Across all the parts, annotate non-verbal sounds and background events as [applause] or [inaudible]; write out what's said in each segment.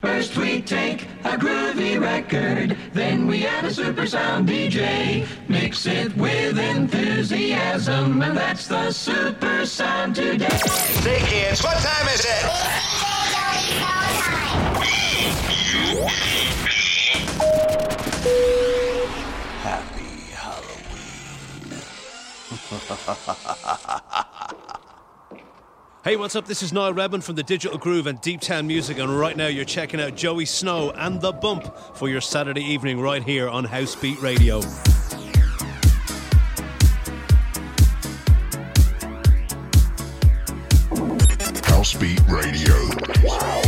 First we take a groovy record, then we add a super sound DJ. Mix it with enthusiasm, and that's the super sound today. Say kids, what time is it? Happy Halloween. [laughs] Hey, what's up? This is Niall Rebin from the Digital Groove and Deep Town Music, and right now you're checking out Joey Snow and The Bump for your Saturday evening right here on House Beat Radio. House Beat Radio. I'm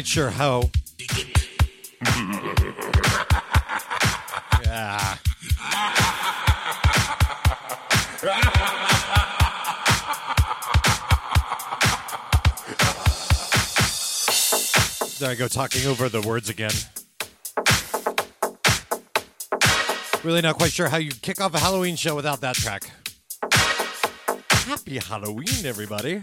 quite sure how. [laughs] yeah. There I go, talking over the words again. Really not quite sure how you kick off a Halloween show without that track. Happy Halloween, everybody.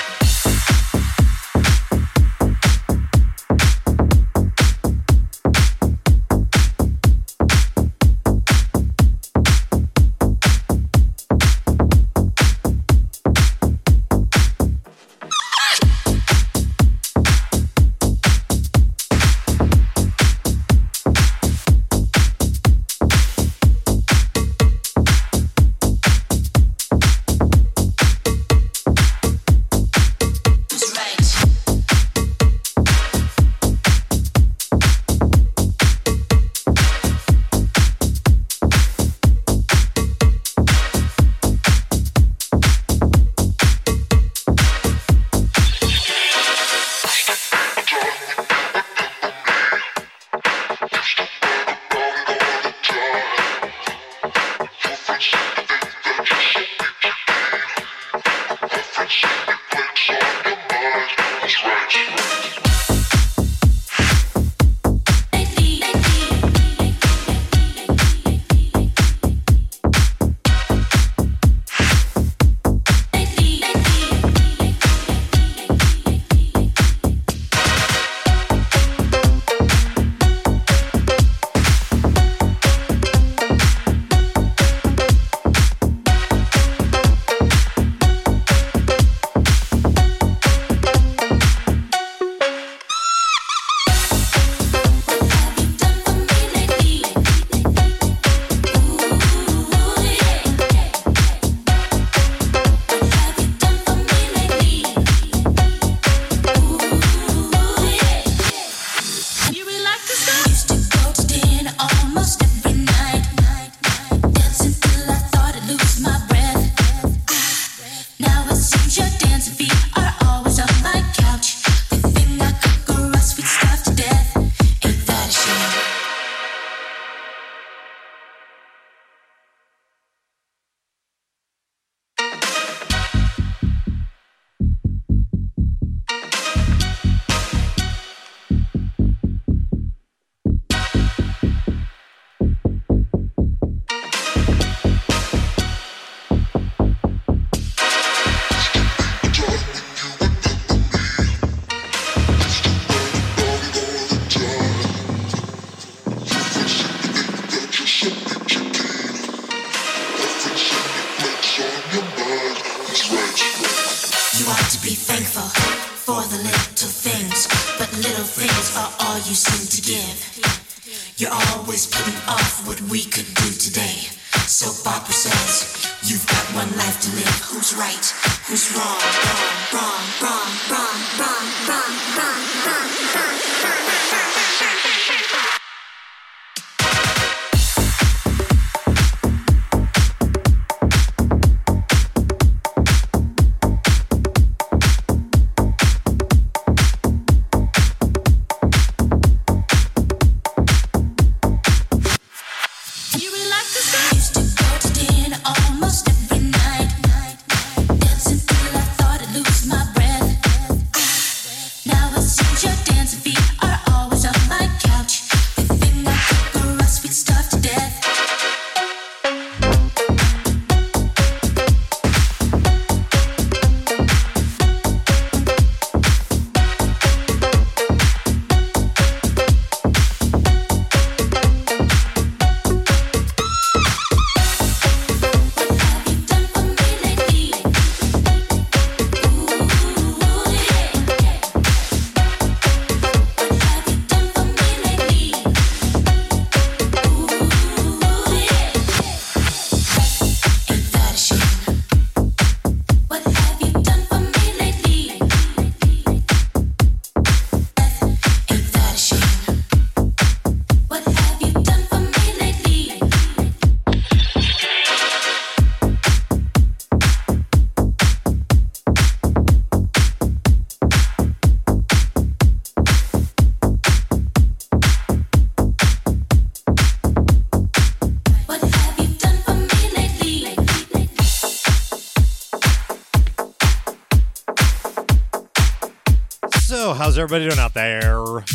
how's everybody doing out there?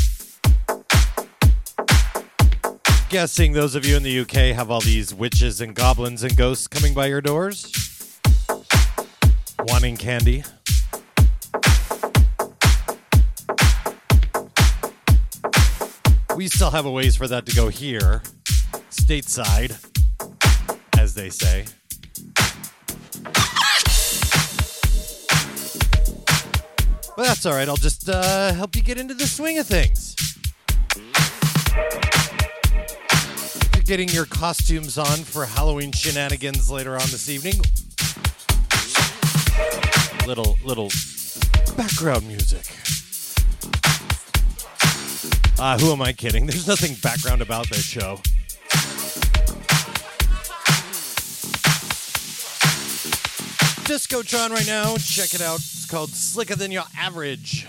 Guessing those of you in the UK have all these witches and goblins and ghosts coming by your doors, wanting candy. We still have a ways for that to go here, stateside, as they say. But that's all right. I'll just uh, help you get into the swing of things. You're getting your costumes on for Halloween shenanigans later on this evening. Little little background music. Ah, who am I kidding? There's nothing background about this show. Discotron right now. Check it out. Called Slicker Than Your Average.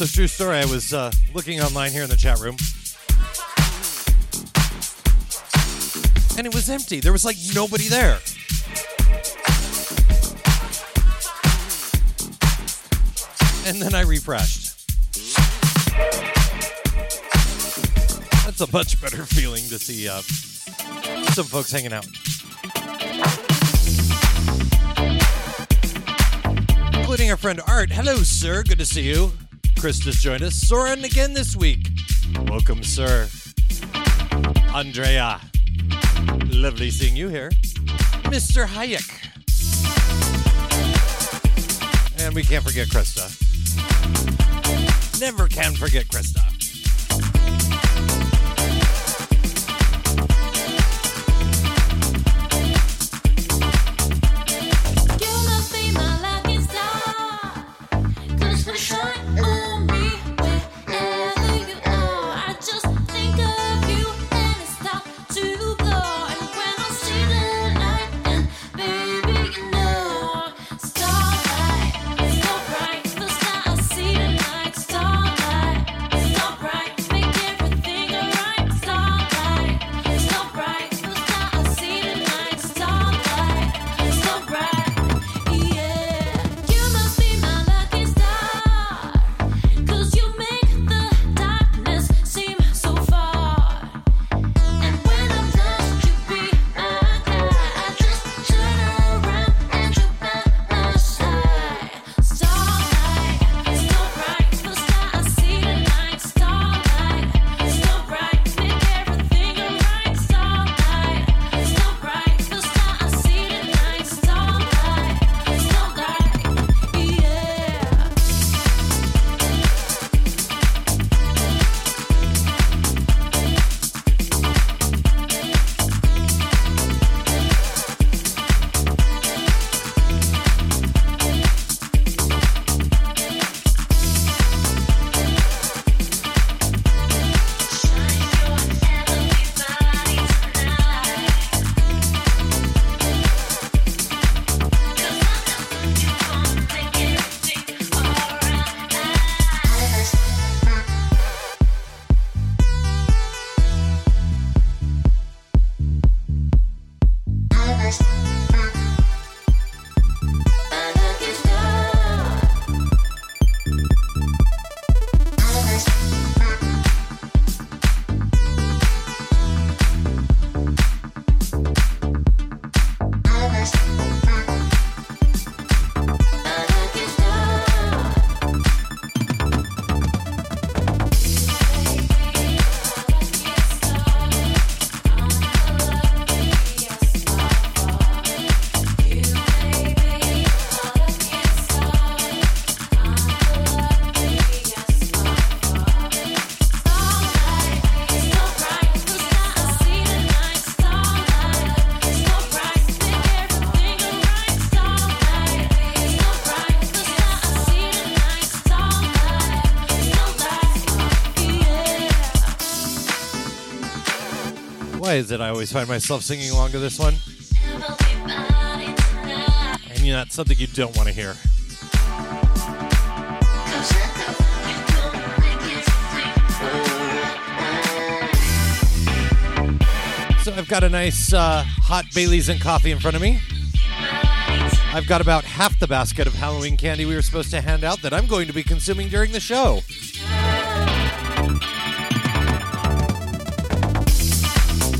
So, true story. I was uh, looking online here in the chat room, and it was empty. There was like nobody there. And then I refreshed. That's a much better feeling to see uh, some folks hanging out. Including our friend Art. Hello, sir. Good to see you. Chris joined us. Soren again this week. Welcome, sir. Andrea. Lovely seeing you here. Mr. Hayek. And we can't forget Krista. Never can forget Krista. It I always find myself singing along to this one? And you know, that's something you don't want to hear. So I've got a nice uh, hot Bailey's and coffee in front of me. I've got about half the basket of Halloween candy we were supposed to hand out that I'm going to be consuming during the show.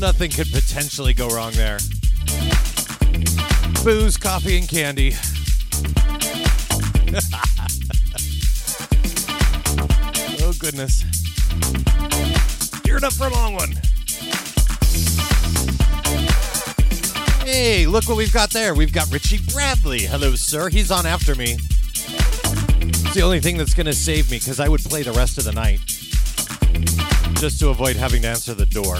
Nothing could potentially go wrong there. Booze, coffee, and candy. [laughs] oh, goodness. Geared up for a long one. Hey, look what we've got there. We've got Richie Bradley. Hello, sir. He's on after me. It's the only thing that's going to save me because I would play the rest of the night just to avoid having to answer the door.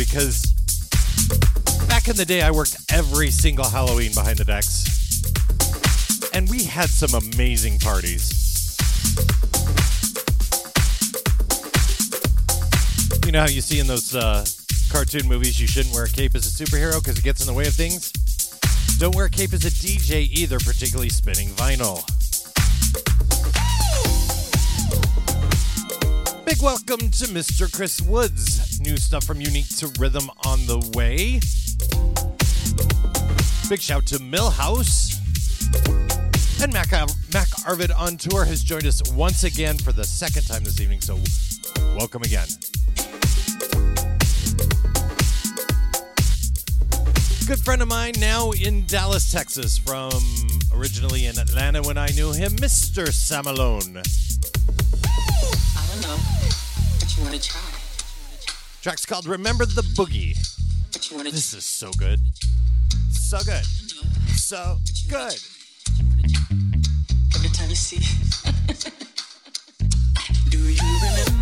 Because back in the day I worked every single Halloween behind the decks. And we had some amazing parties. You know how you see in those uh, cartoon movies you shouldn't wear a cape as a superhero because it gets in the way of things? Don't wear a cape as a DJ either, particularly spinning vinyl. Big welcome to Mr. Chris Woods. New stuff from Unique to Rhythm on the way. Big shout to Millhouse. And Mac, uh, Mac Arvid on tour has joined us once again for the second time this evening, so welcome again. Good friend of mine now in Dallas, Texas, from originally in Atlanta when I knew him, Mr. Samalone. I don't know, but you want to try. Track's called Remember the Boogie. This is so good. So good. So good. every time you see. [laughs] Do you remember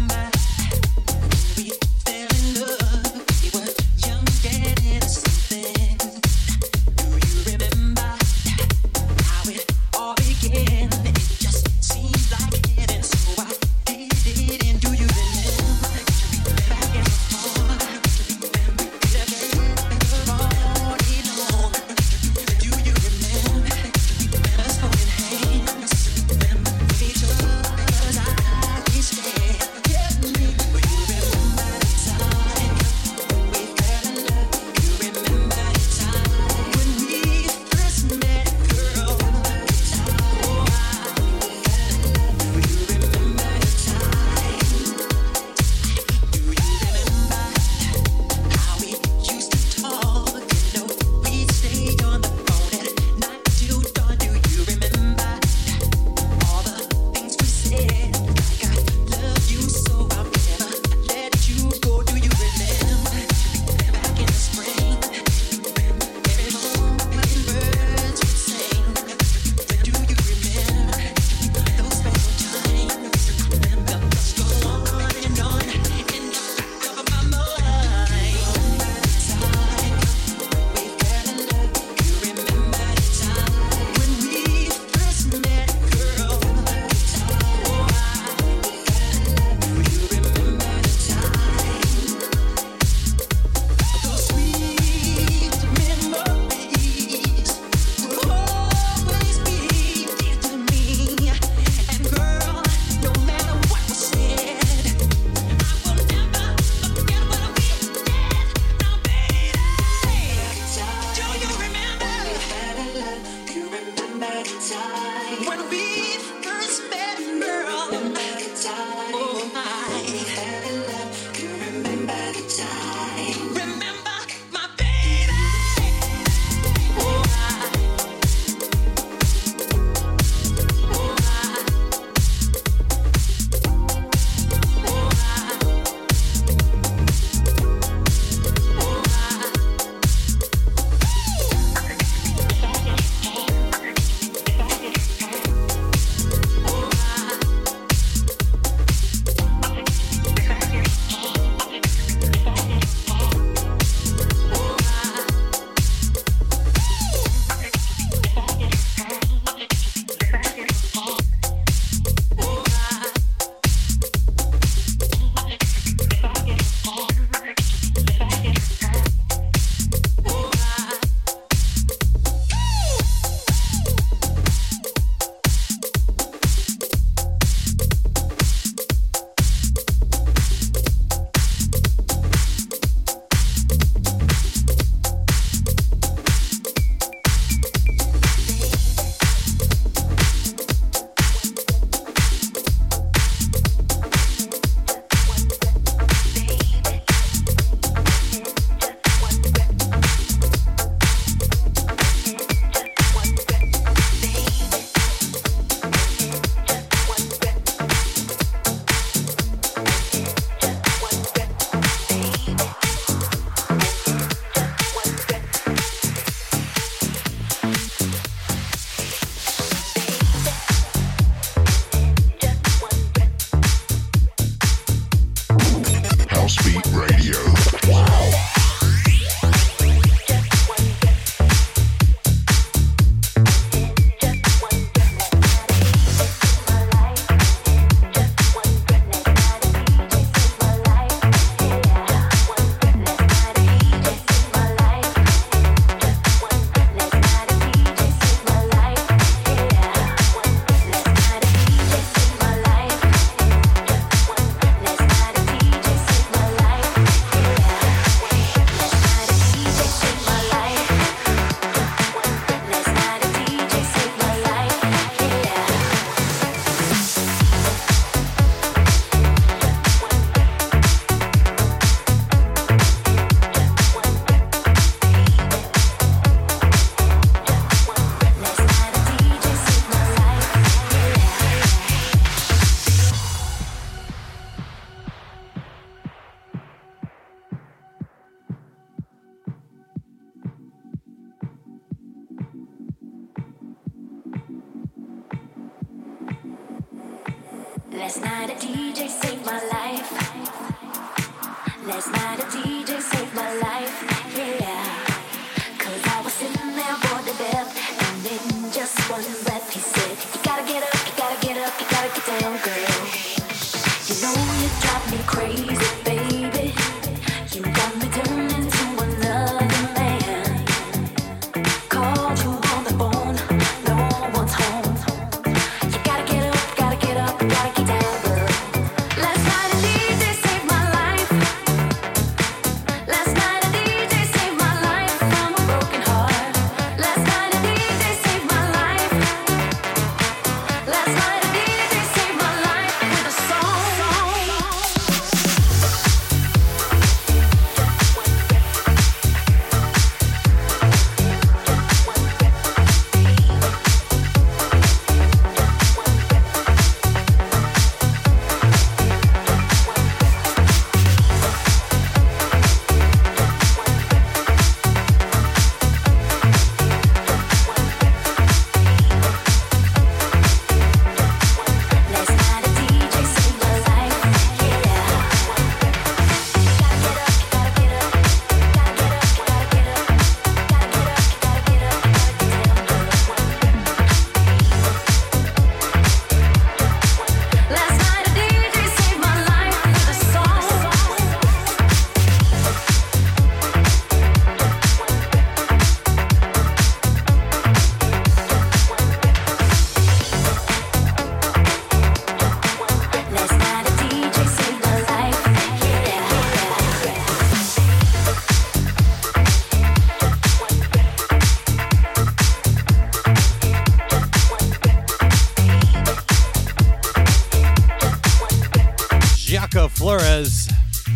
Jaco Flores,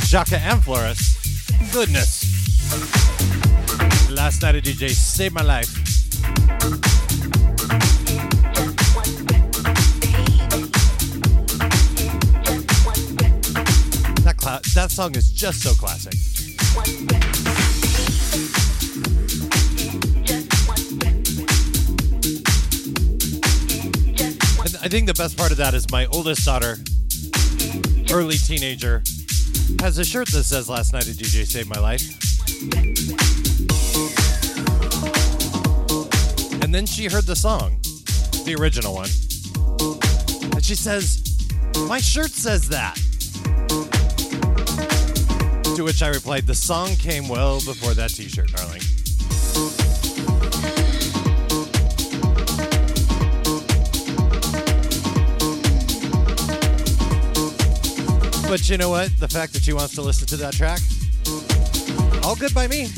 Jaca and Flores. Goodness. Last night a DJ saved my life. That cla- that song is just so classic. I think the best part of that is my oldest daughter, early teenager, has a shirt that says "Last night a DJ saved my life." And then she heard the song, the original one, and she says, "My shirt says that." To which I replied, "The song came well before that T-shirt, darling." But you know what? The fact that she wants to listen to that track, all good by me.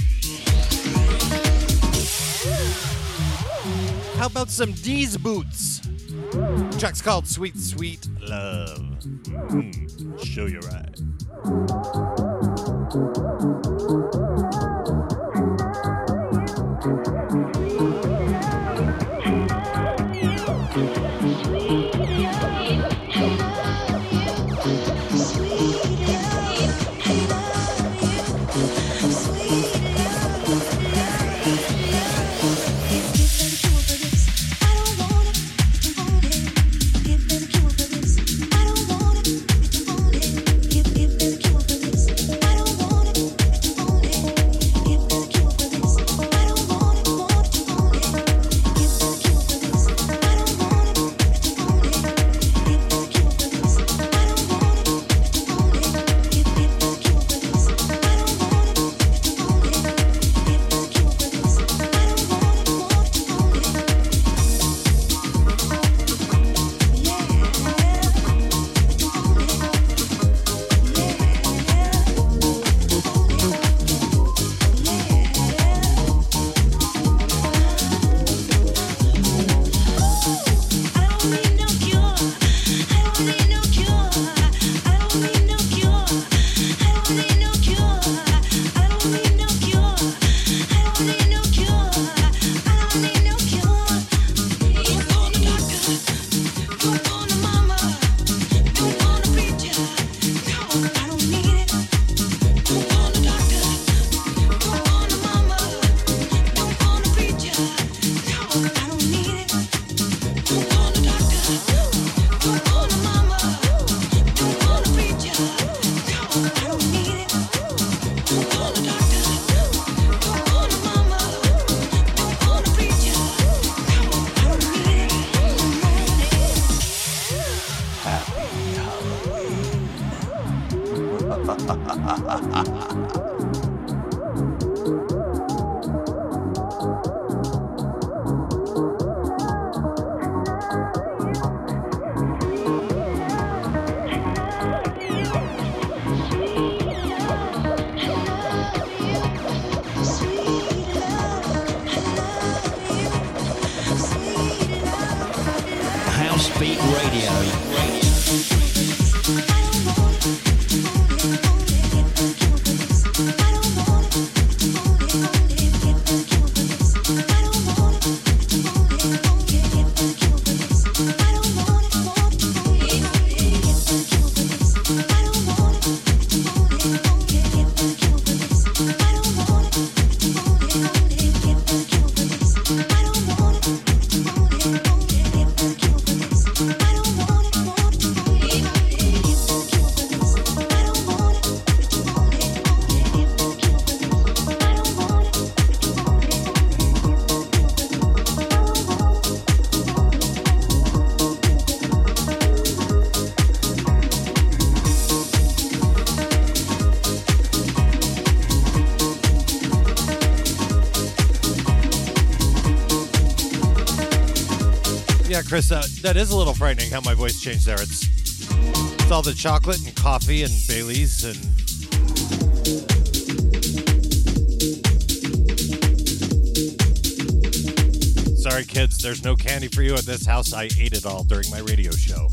How about some D's boots? The track's called Sweet Sweet Love. Hmm, show you right. Beat Radio. That is a little frightening how my voice changed there. It's it's all the chocolate and coffee and Bailey's and Sorry, kids, there's no candy for you at this house. I ate it all during my radio show.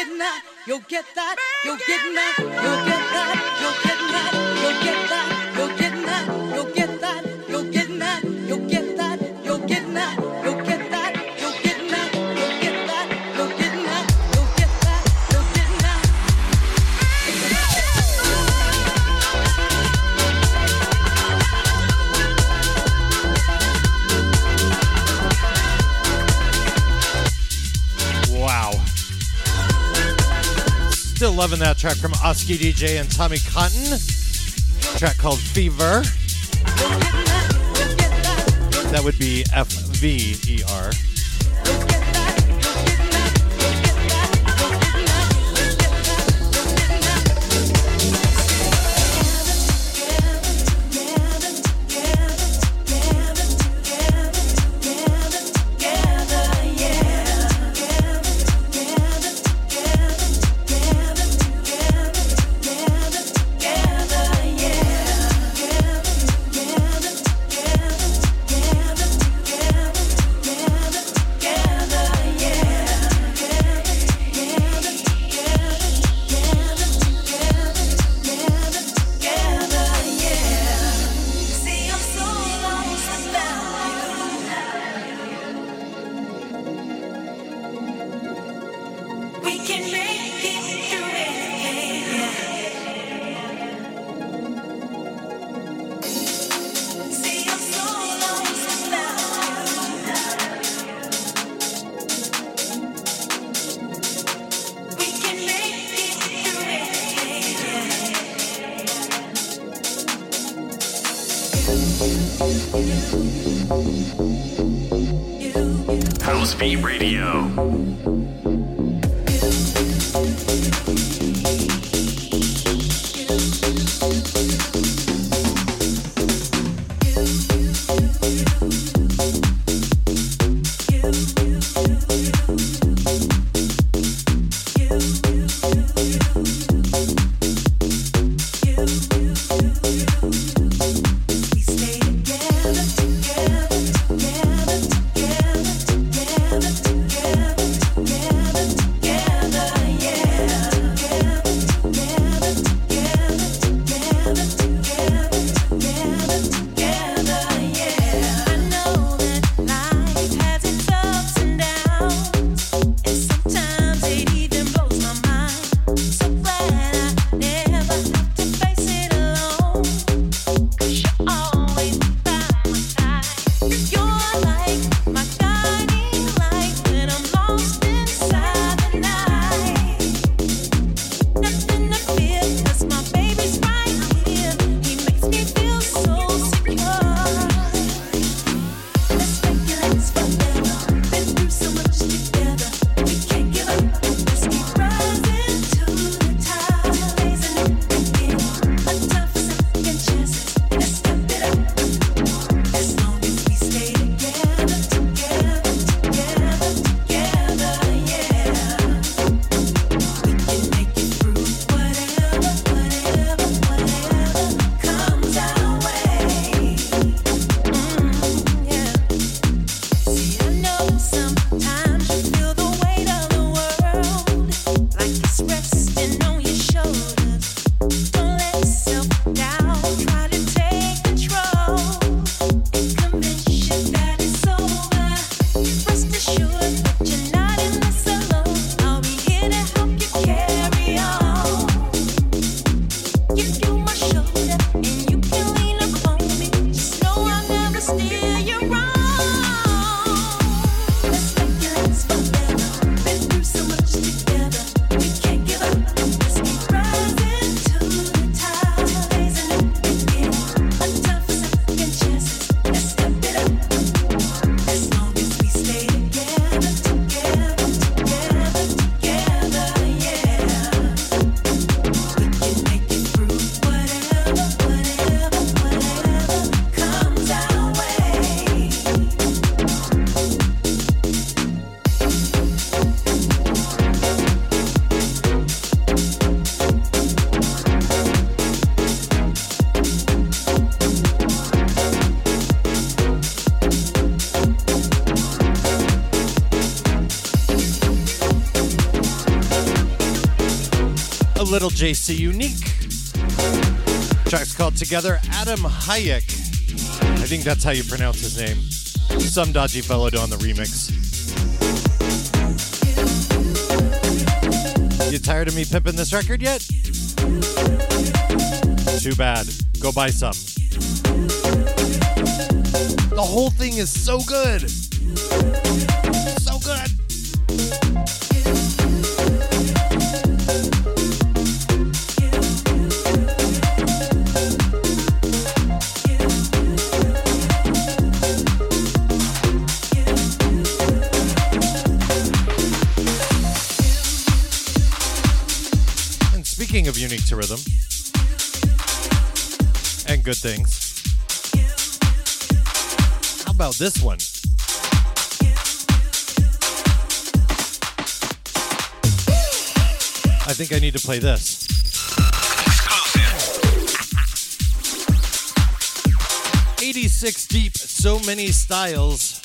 get now, you'll get that. track from Oski DJ and Tommy Cotton. track called Fever. That would be F V E R. little JC unique. Track's called Together. Adam Hayek. I think that's how you pronounce his name. Some dodgy fellow on the remix. You tired of me pimping this record yet? Too bad. Go buy some. The whole thing is so good. To rhythm and good things, how about this one? I think I need to play this. Eighty-six deep, so many styles.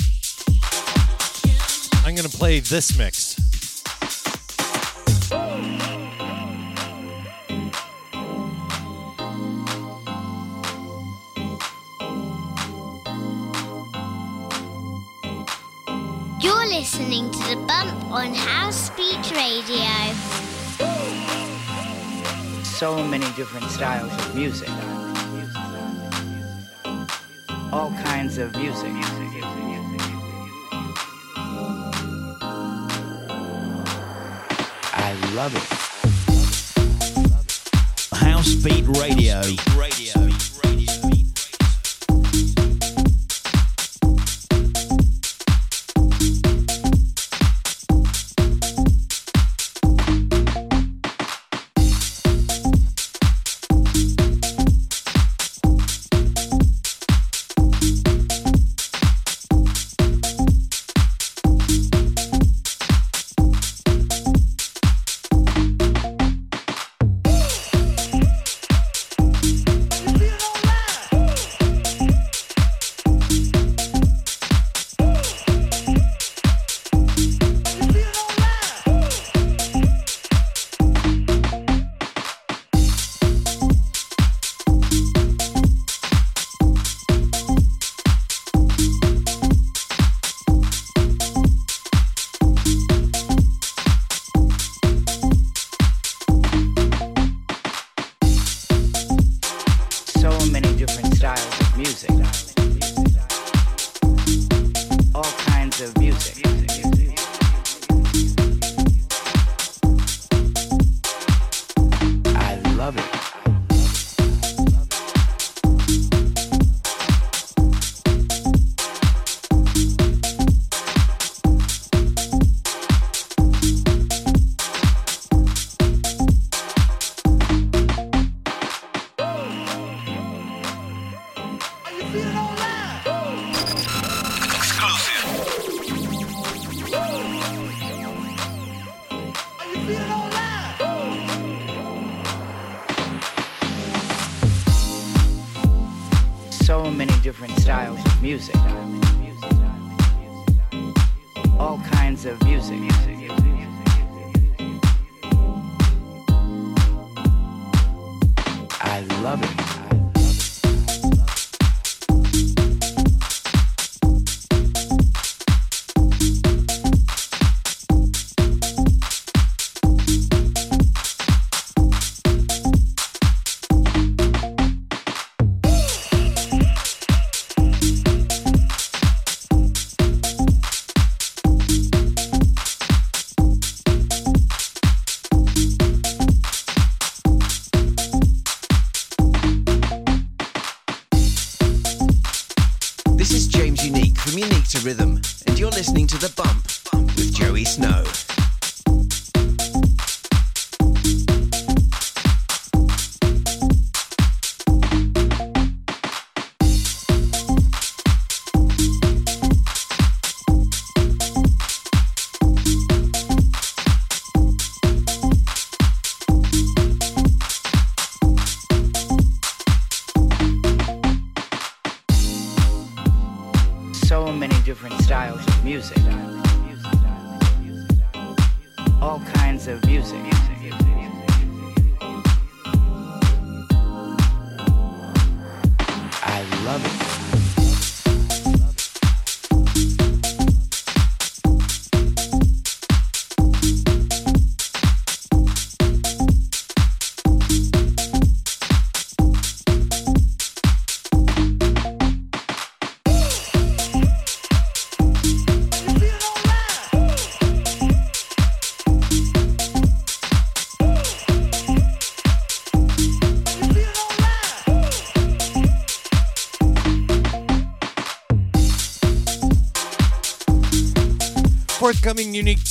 I'm gonna play this mix. On House Beat Radio. so many different styles of music. All kinds of music. I love it. House Beat Radio.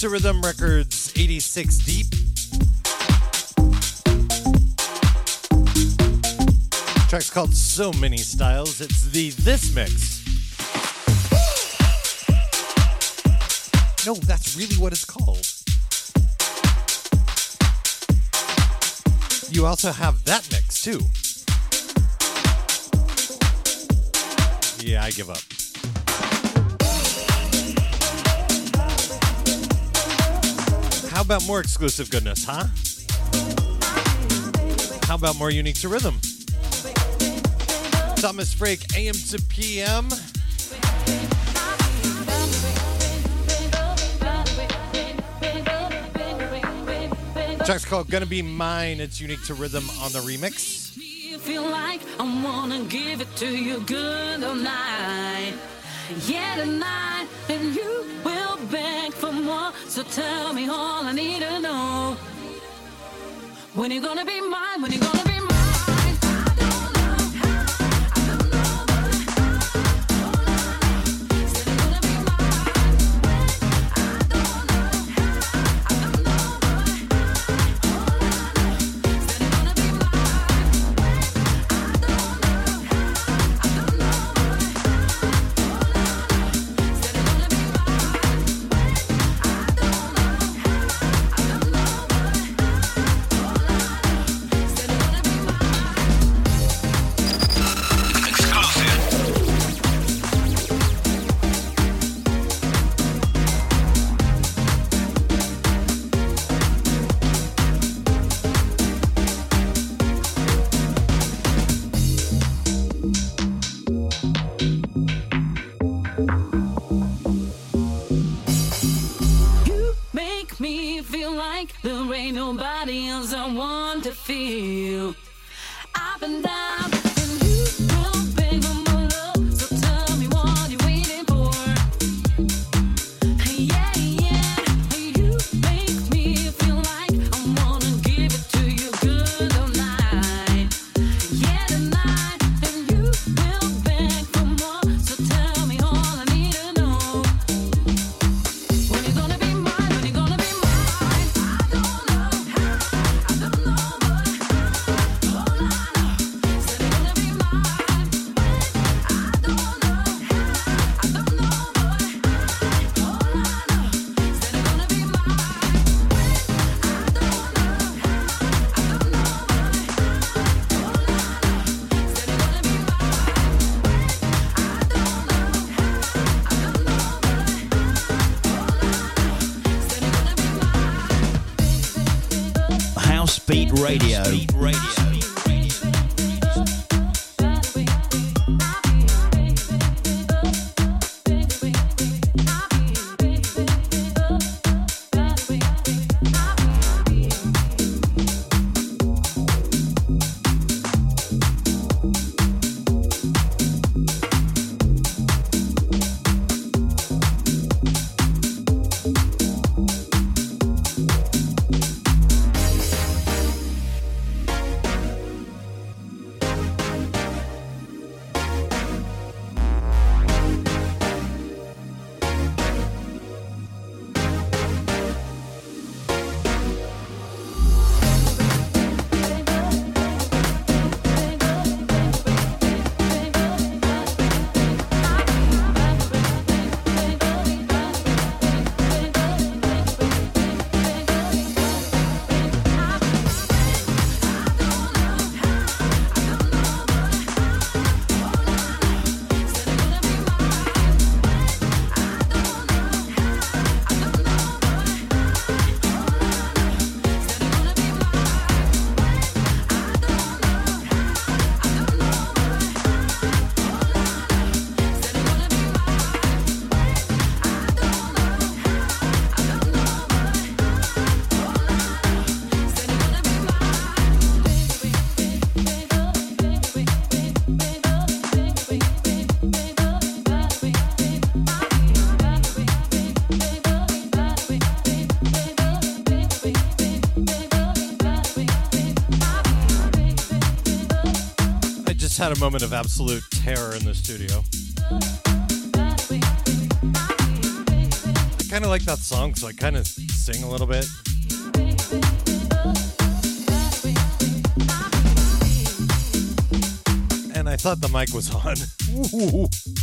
Rhythm Records 86 Deep. Track's called So Many Styles. It's the This Mix. No, that's really what it's called. You also have that mix too. Yeah, I give up. How about more exclusive goodness, huh? How about more unique to rhythm? Thomas Frake, AM to PM. Track's called Gonna Be Mine. It's unique to rhythm on the remix. Feel like I wanna give it to you good night. Yeah, tonight, and you will beg for more. So tell me all I need to know. When you gonna be mine? When you gonna be House Beat Radio. Had a moment of absolute terror in the studio. I kind of like that song, so I kind of sing a little bit. And I thought the mic was on. [laughs]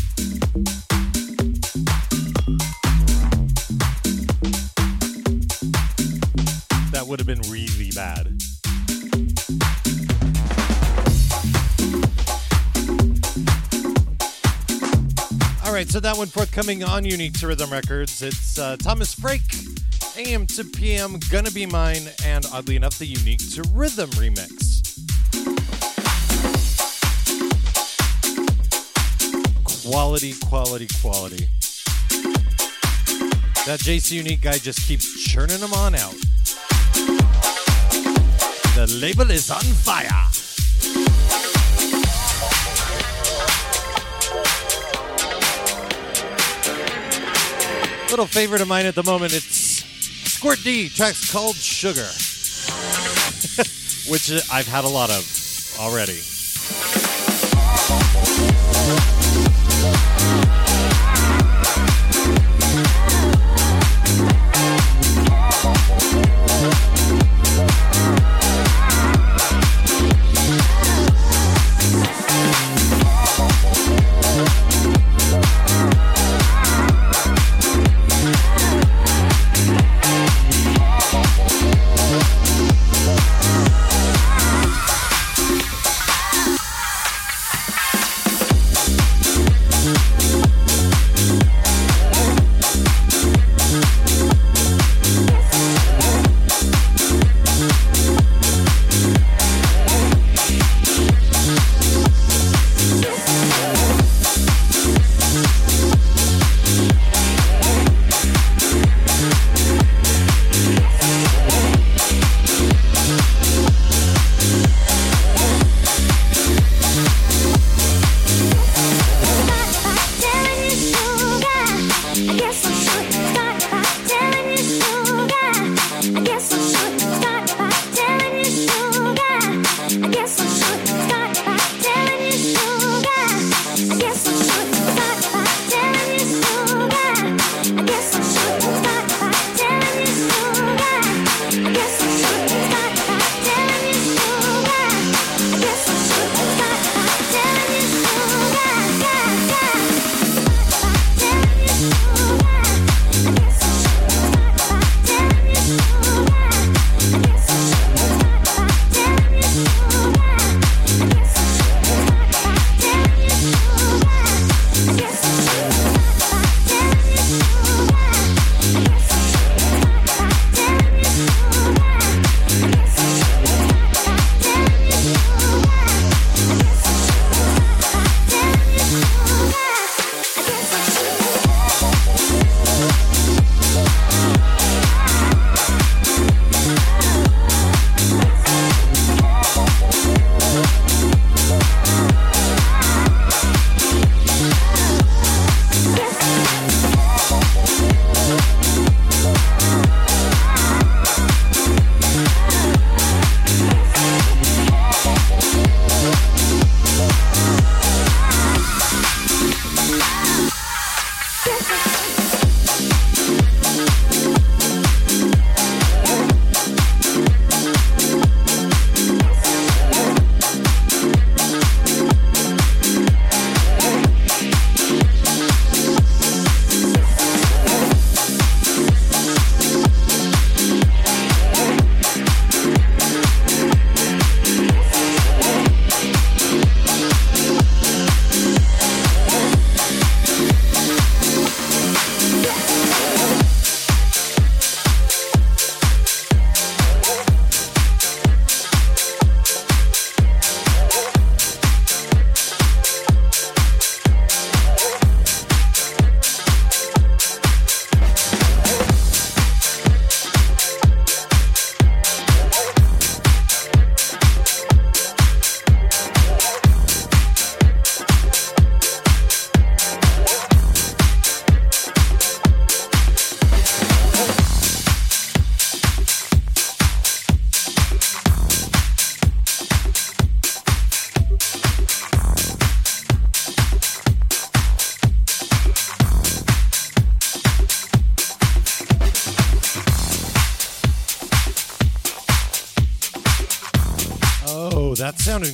that one forthcoming on Unique to Rhythm Records. It's uh, Thomas Frake, AM to PM, Gonna Be Mine, and oddly enough, the Unique to Rhythm remix. Quality, quality, quality. That JC Unique guy just keeps churning them on out. The label is on fire. Little favorite of mine at the moment, it's Squirt D, track's called Sugar, [laughs] which I've had a lot of already.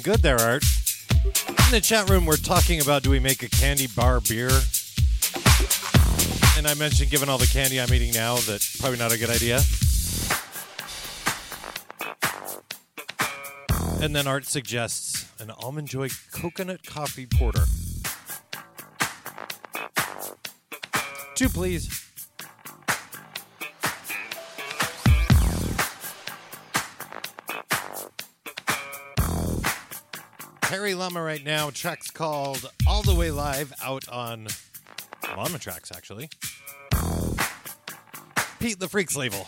Good there, Art. In the chat room, we're talking about do we make a candy bar beer? And I mentioned, given all the candy I'm eating now, that probably not a good idea. And then Art suggests an almond joy coconut coffee porter. Two, please. Harry Lama right now. Track's called All the Way Live out on Lama Tracks, actually. Pete the Freaks label.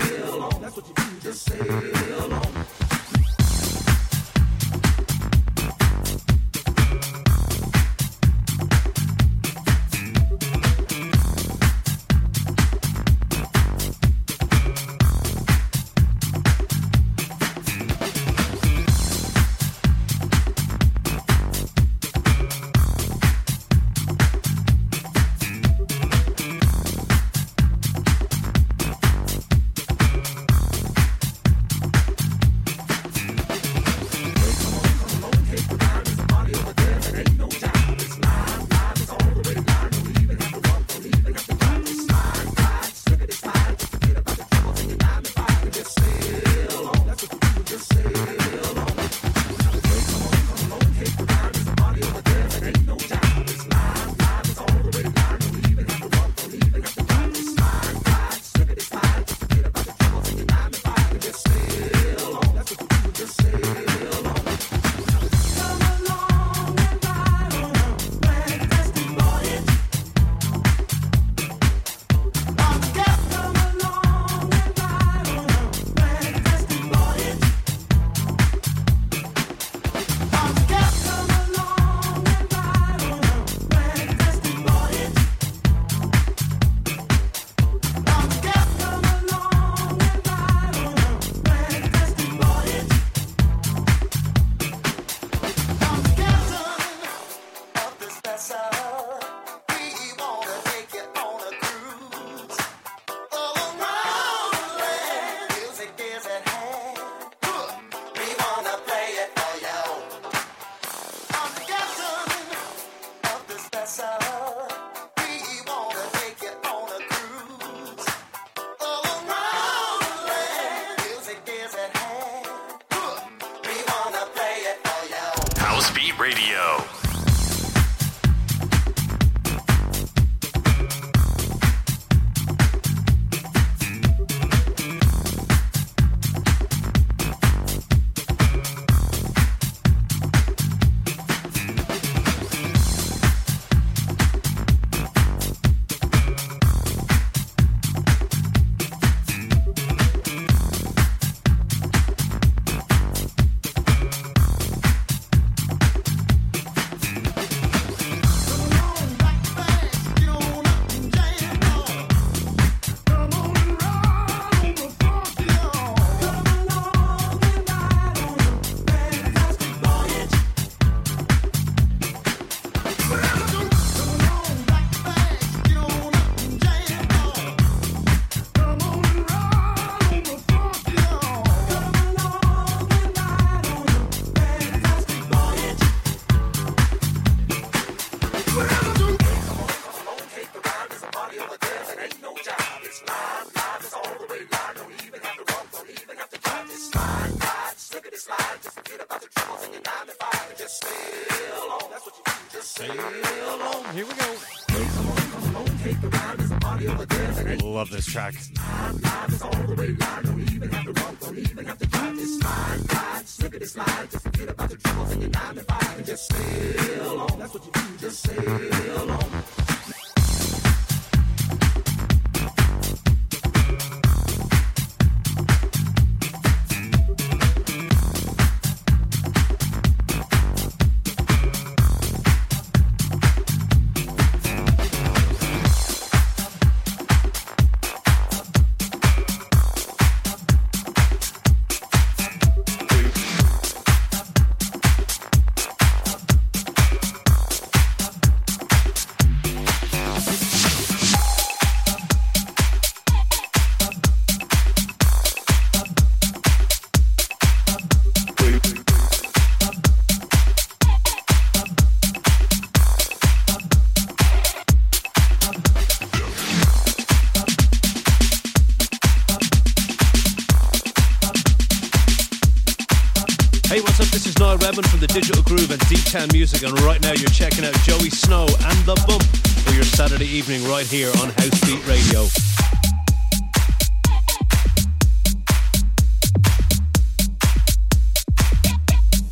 Can Music, and right now you're checking out Joey Snow and The Bump for your Saturday evening right here on House Beat Radio.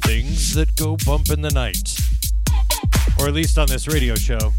Things that go bump in the night, or at least on this radio show.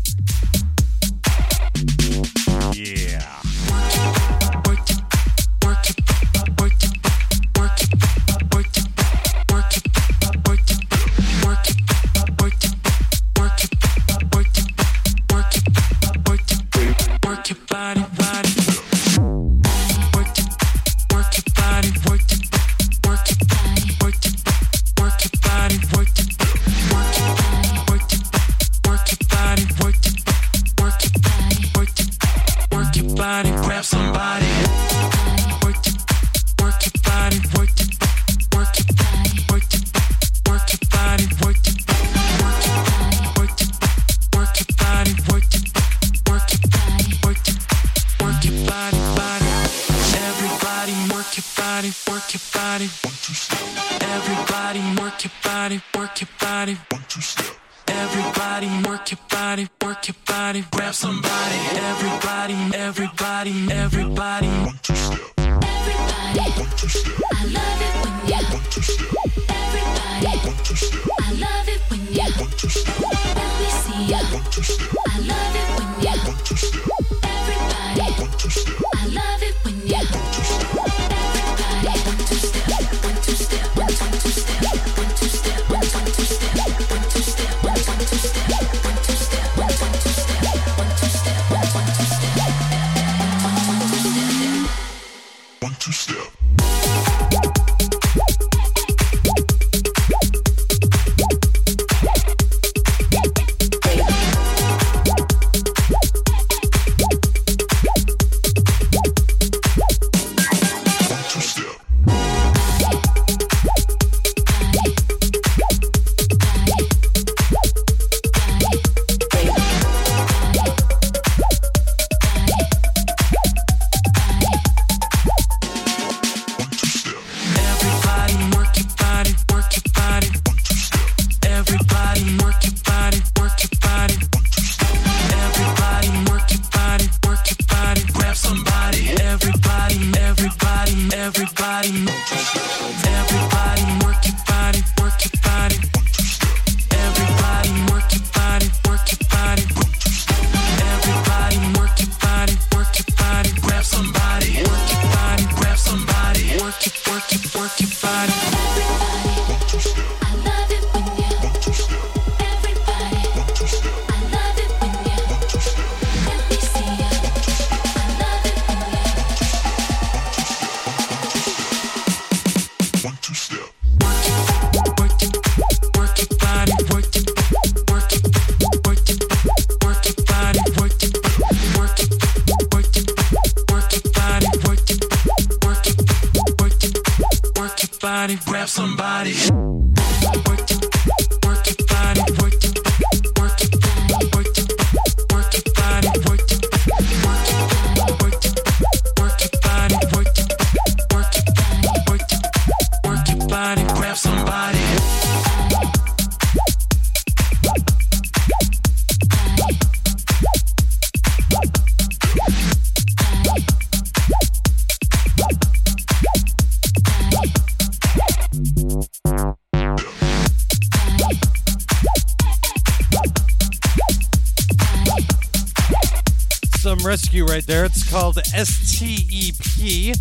TEP.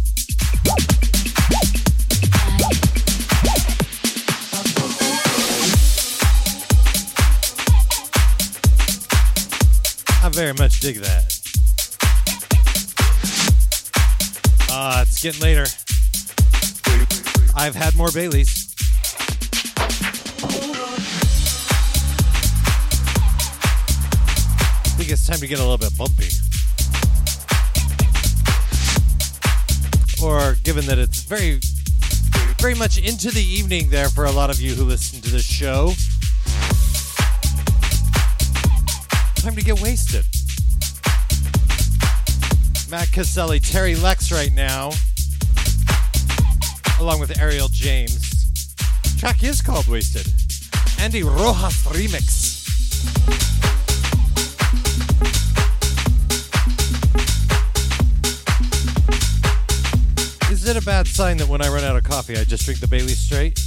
I very much dig that. Ah, uh, it's getting later. I've had more Baileys. I think it's time to get a little bit that it's very, very much into the evening there for a lot of you who listen to this show. Time to get wasted. Matt Caseli, Terry Lex right now, along with Ariel James. Track is called Wasted. Andy Rojas Remix. A bad sign that when I run out of coffee, I just drink the Bailey straight?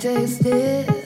Oh,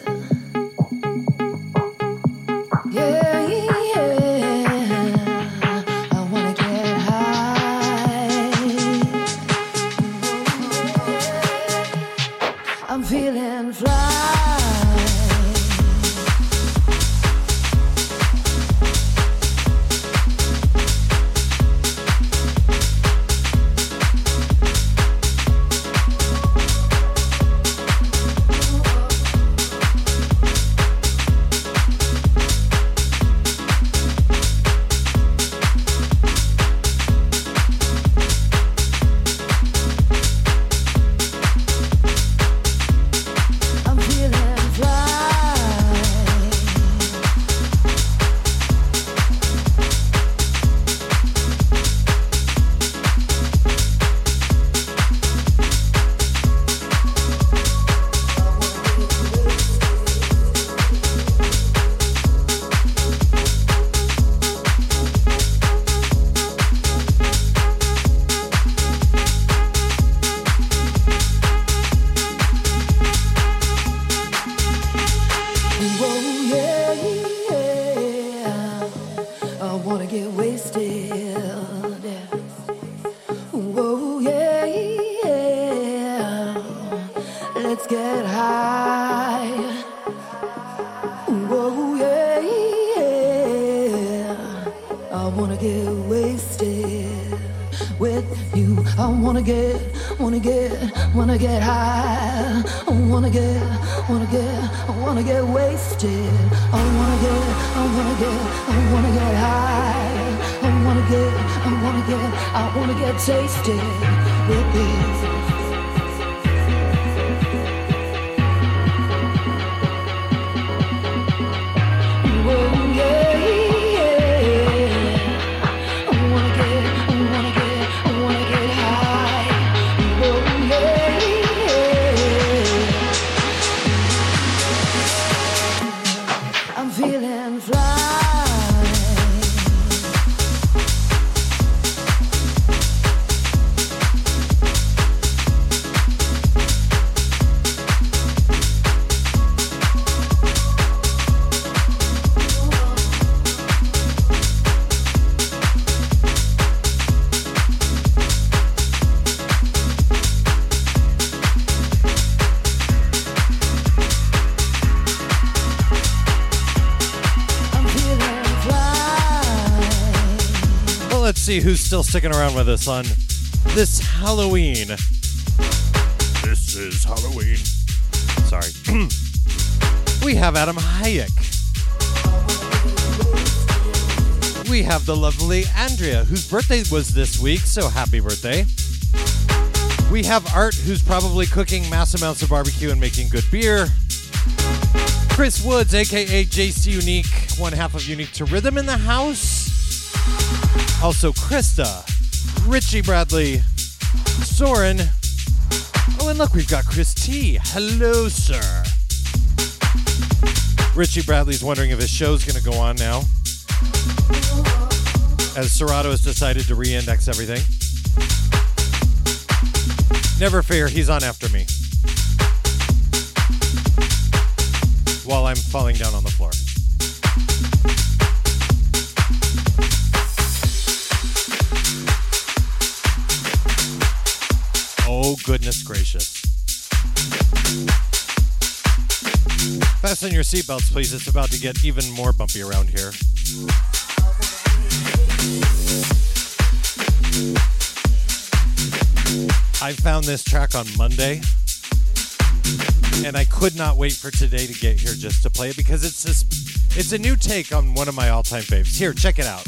still sticking around with us on this Halloween. This is Halloween. Sorry. [clears throat] we have Adam Hayek. We have the lovely Andrea, whose birthday was this week, so happy birthday. We have Art, who's probably cooking mass amounts of barbecue and making good beer. Chris Woods, aka JC Unique, one half of Unique to Rhythm in the house. Also, Krista, Richie Bradley, Soren. Oh, and look, we've got Chris T. Hello, sir. Richie Bradley's wondering if his show's going to go on now. As Serato has decided to re index everything. Never fear, he's on after me. While I'm falling down on the floor. Goodness gracious. Fasten your seatbelts, please. It's about to get even more bumpy around here. I found this track on Monday, and I could not wait for today to get here just to play it because it's this, it's a new take on one of my all-time faves. Here, check it out.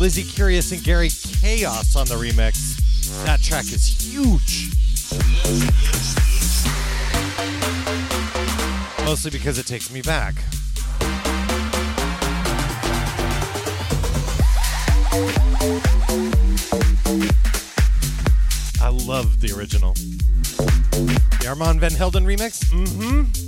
Lizzie Curious and Gary Chaos on the remix. That track is huge. Mostly because it takes me back. I love the original. The Armand Van Helden remix? Mm-hmm.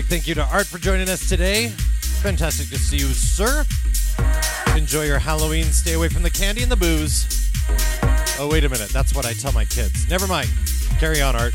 Big thank you to Art for joining us today. Fantastic to see you, sir. Enjoy your Halloween. Stay away from the candy and the booze. Oh, wait a minute. That's what I tell my kids. Never mind. Carry on, Art.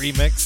Remix.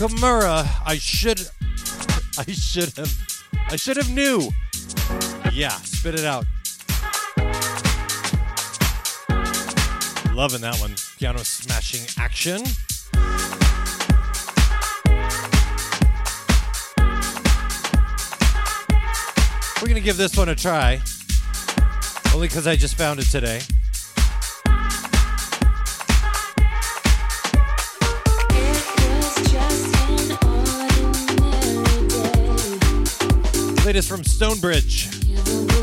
Nakamura. I should, I should have, I should have knew. Yeah, spit it out. Loving that one. Piano smashing action. We're gonna give this one a try. Only because I just found it today. From Stonebridge.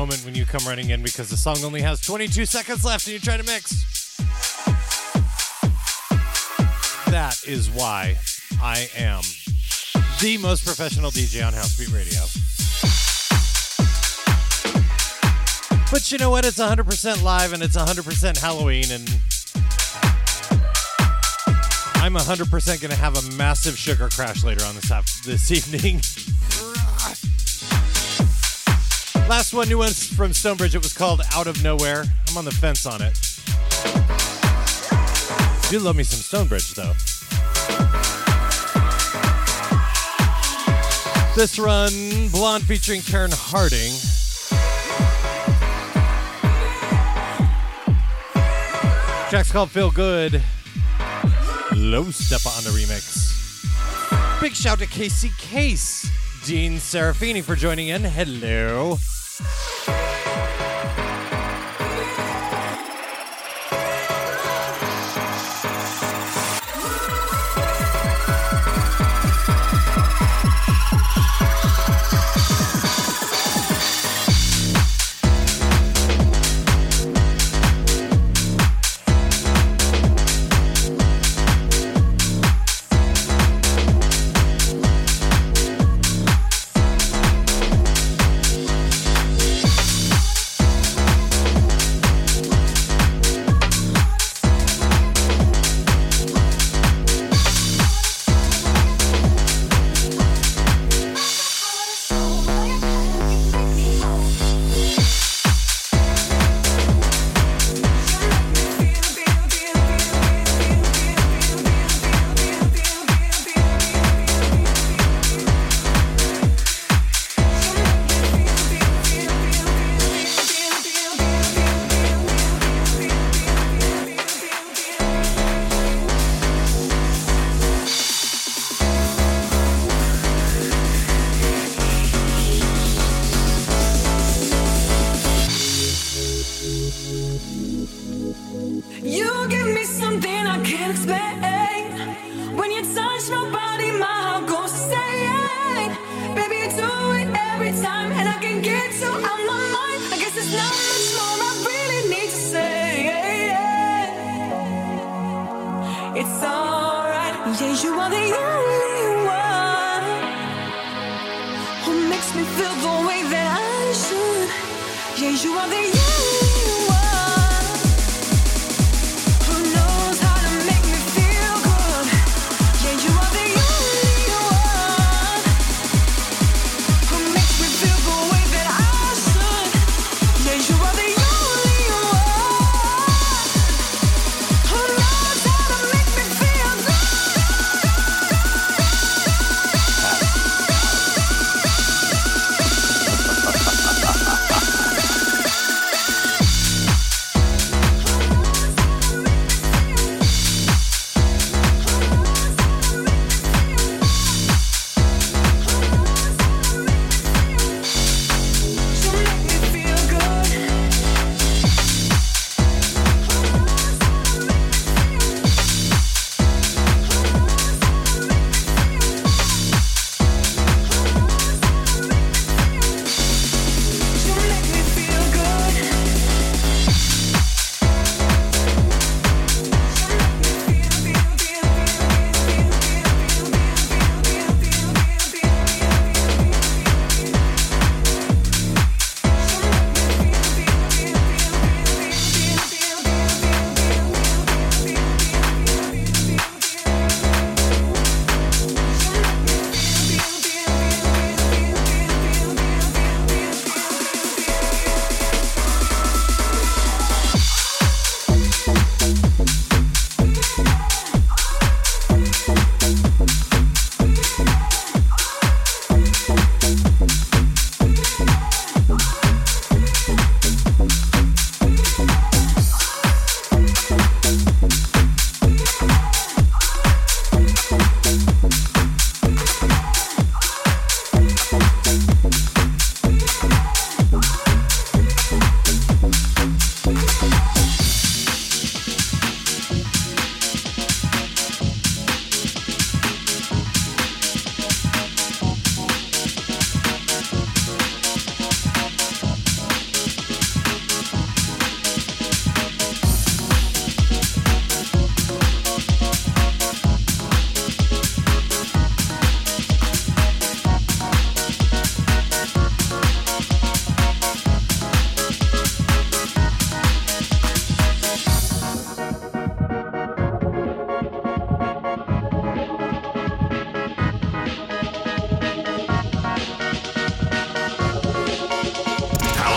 Moment when you come running in because the song only has 22 seconds left and you try to mix. That is why I am the most professional DJ on House Beat Radio. But you know what? It's 100% live and it's 100% Halloween, and I'm 100% going to have a massive sugar crash later on this, this evening. [laughs] Last one, new one from Stonebridge. It was called Out of Nowhere. I'm on the fence on it. Do love me some Stonebridge, though. This run, Blonde featuring Karen Harding. Track's called Feel Good. Low Steppa on the remix. Big shout to Casey Case. Dean Serafini for joining in. Hello.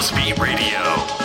Speed Radio.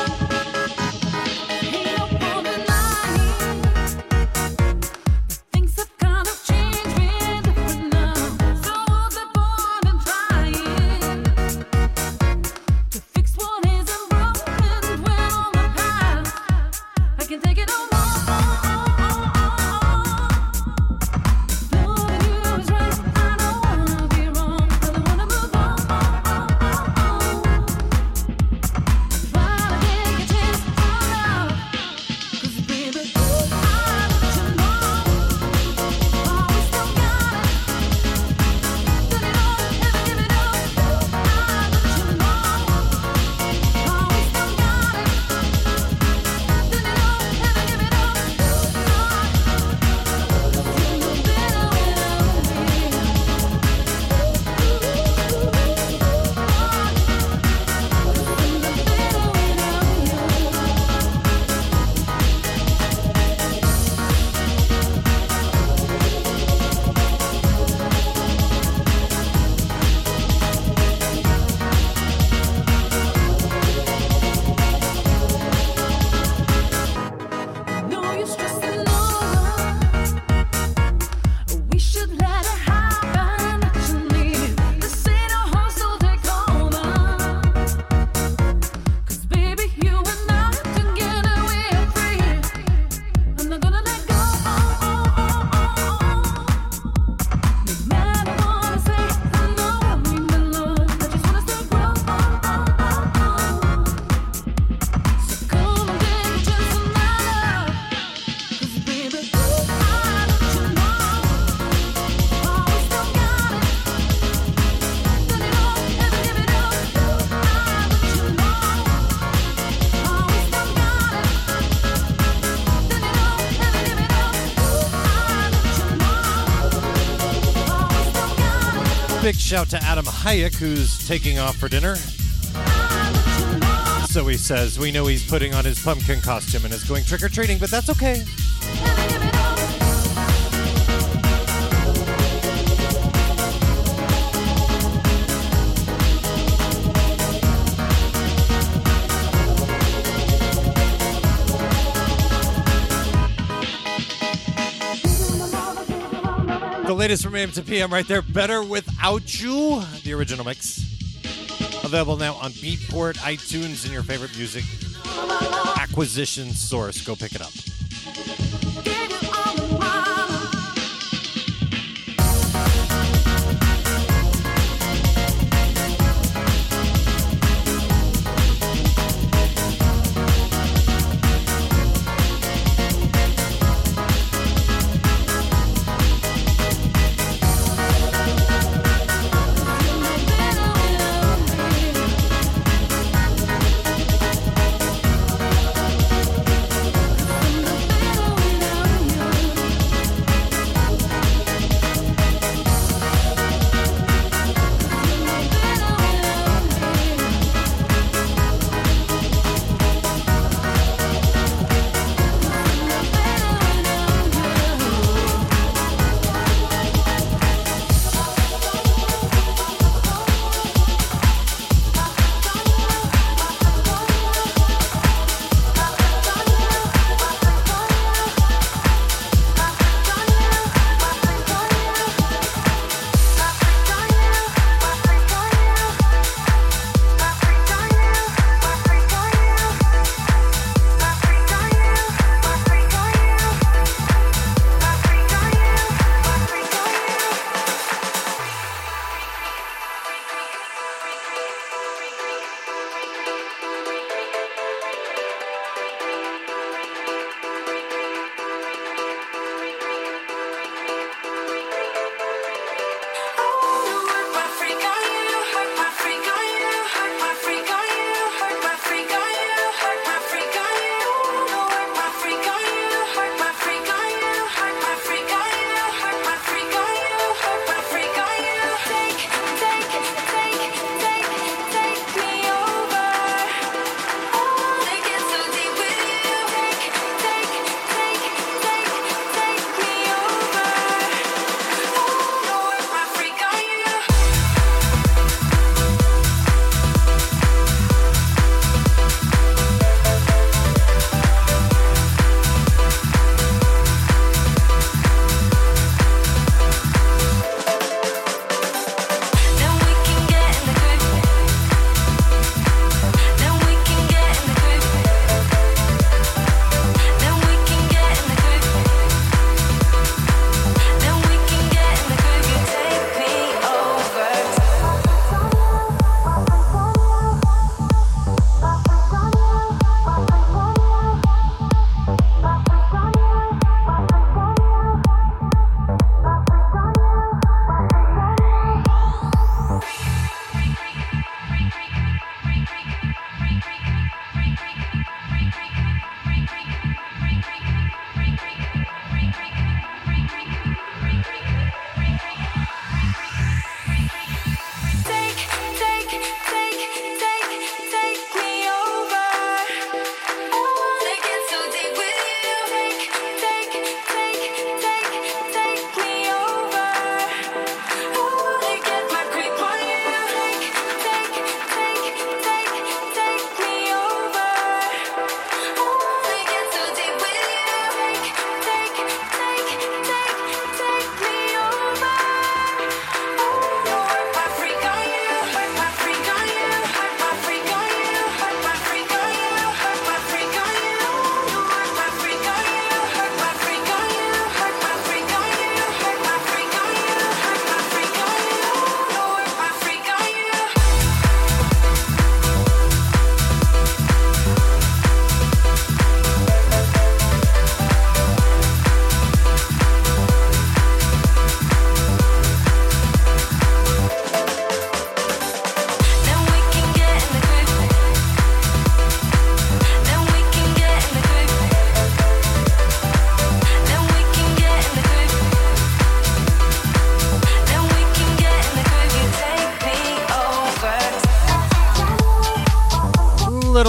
shout to Adam Hayek, who's taking off for dinner. So he says, We know he's putting on his pumpkin costume and is going trick or treating, but that's okay. latest from AM to PM right there. Better Without You, the original mix. Available now on Beatport, iTunes, and your favorite music acquisition source. Go pick it up.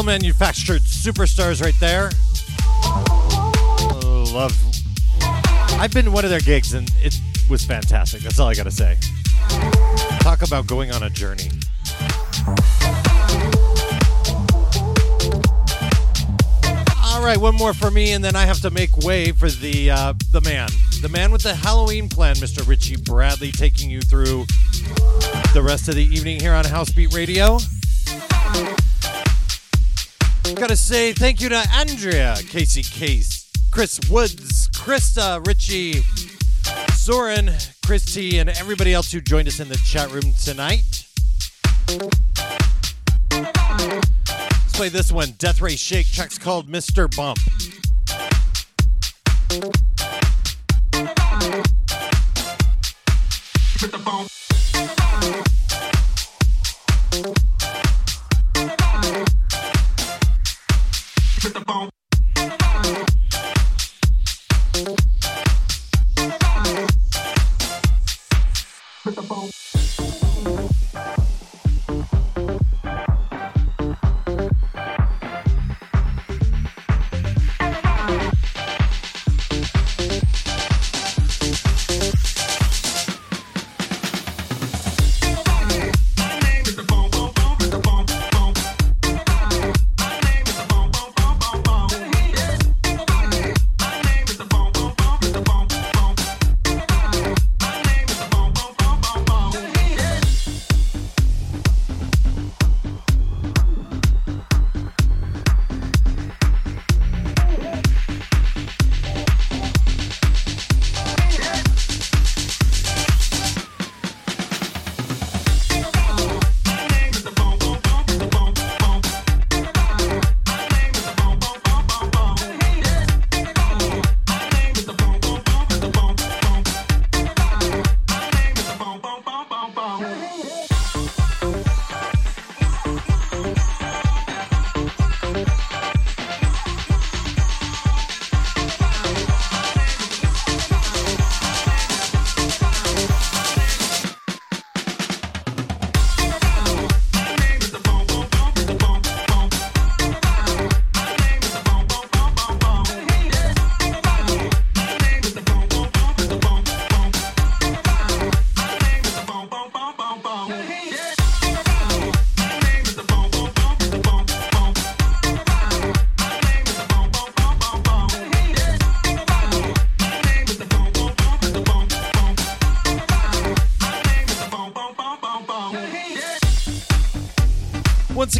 Manufactured Superstars right there. Oh, love. I've been to one of their gigs and it was fantastic. That's all I got to say. Talk about going on a journey. All right, one more for me, and then I have to make way for the uh, the man, the man with the Halloween plan, Mr. Richie Bradley, taking you through the rest of the evening here on Housebeat Radio. Gotta say thank you to Andrea, Casey Case, Chris Woods, Krista, Richie, Soren, Christy, and everybody else who joined us in the chat room tonight. Let's play this one, Death Ray Shake. Track's called Mr. Bump. Once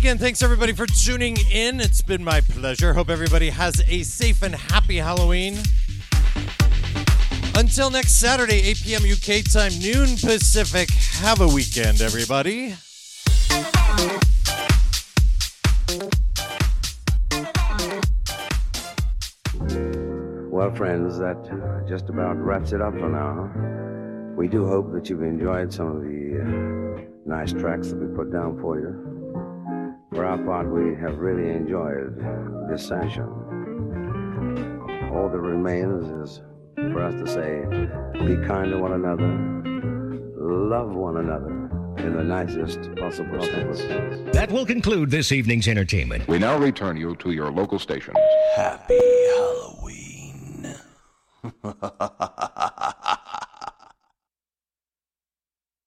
again, thanks everybody for tuning in. It's been my pleasure. Hope everybody has a safe and happy Halloween. Until next Saturday, 8 p.m. UK time, noon Pacific. Have a weekend, everybody. Well, friends, that just about wraps it up for now. We do hope that you've enjoyed some of the uh, nice tracks that we put down for you. For part, we have really enjoyed this session. All that remains is for us to say, be kind to one another, love one another in the nicest possible sense. That will conclude this evening's entertainment. We now return you to your local stations. Happy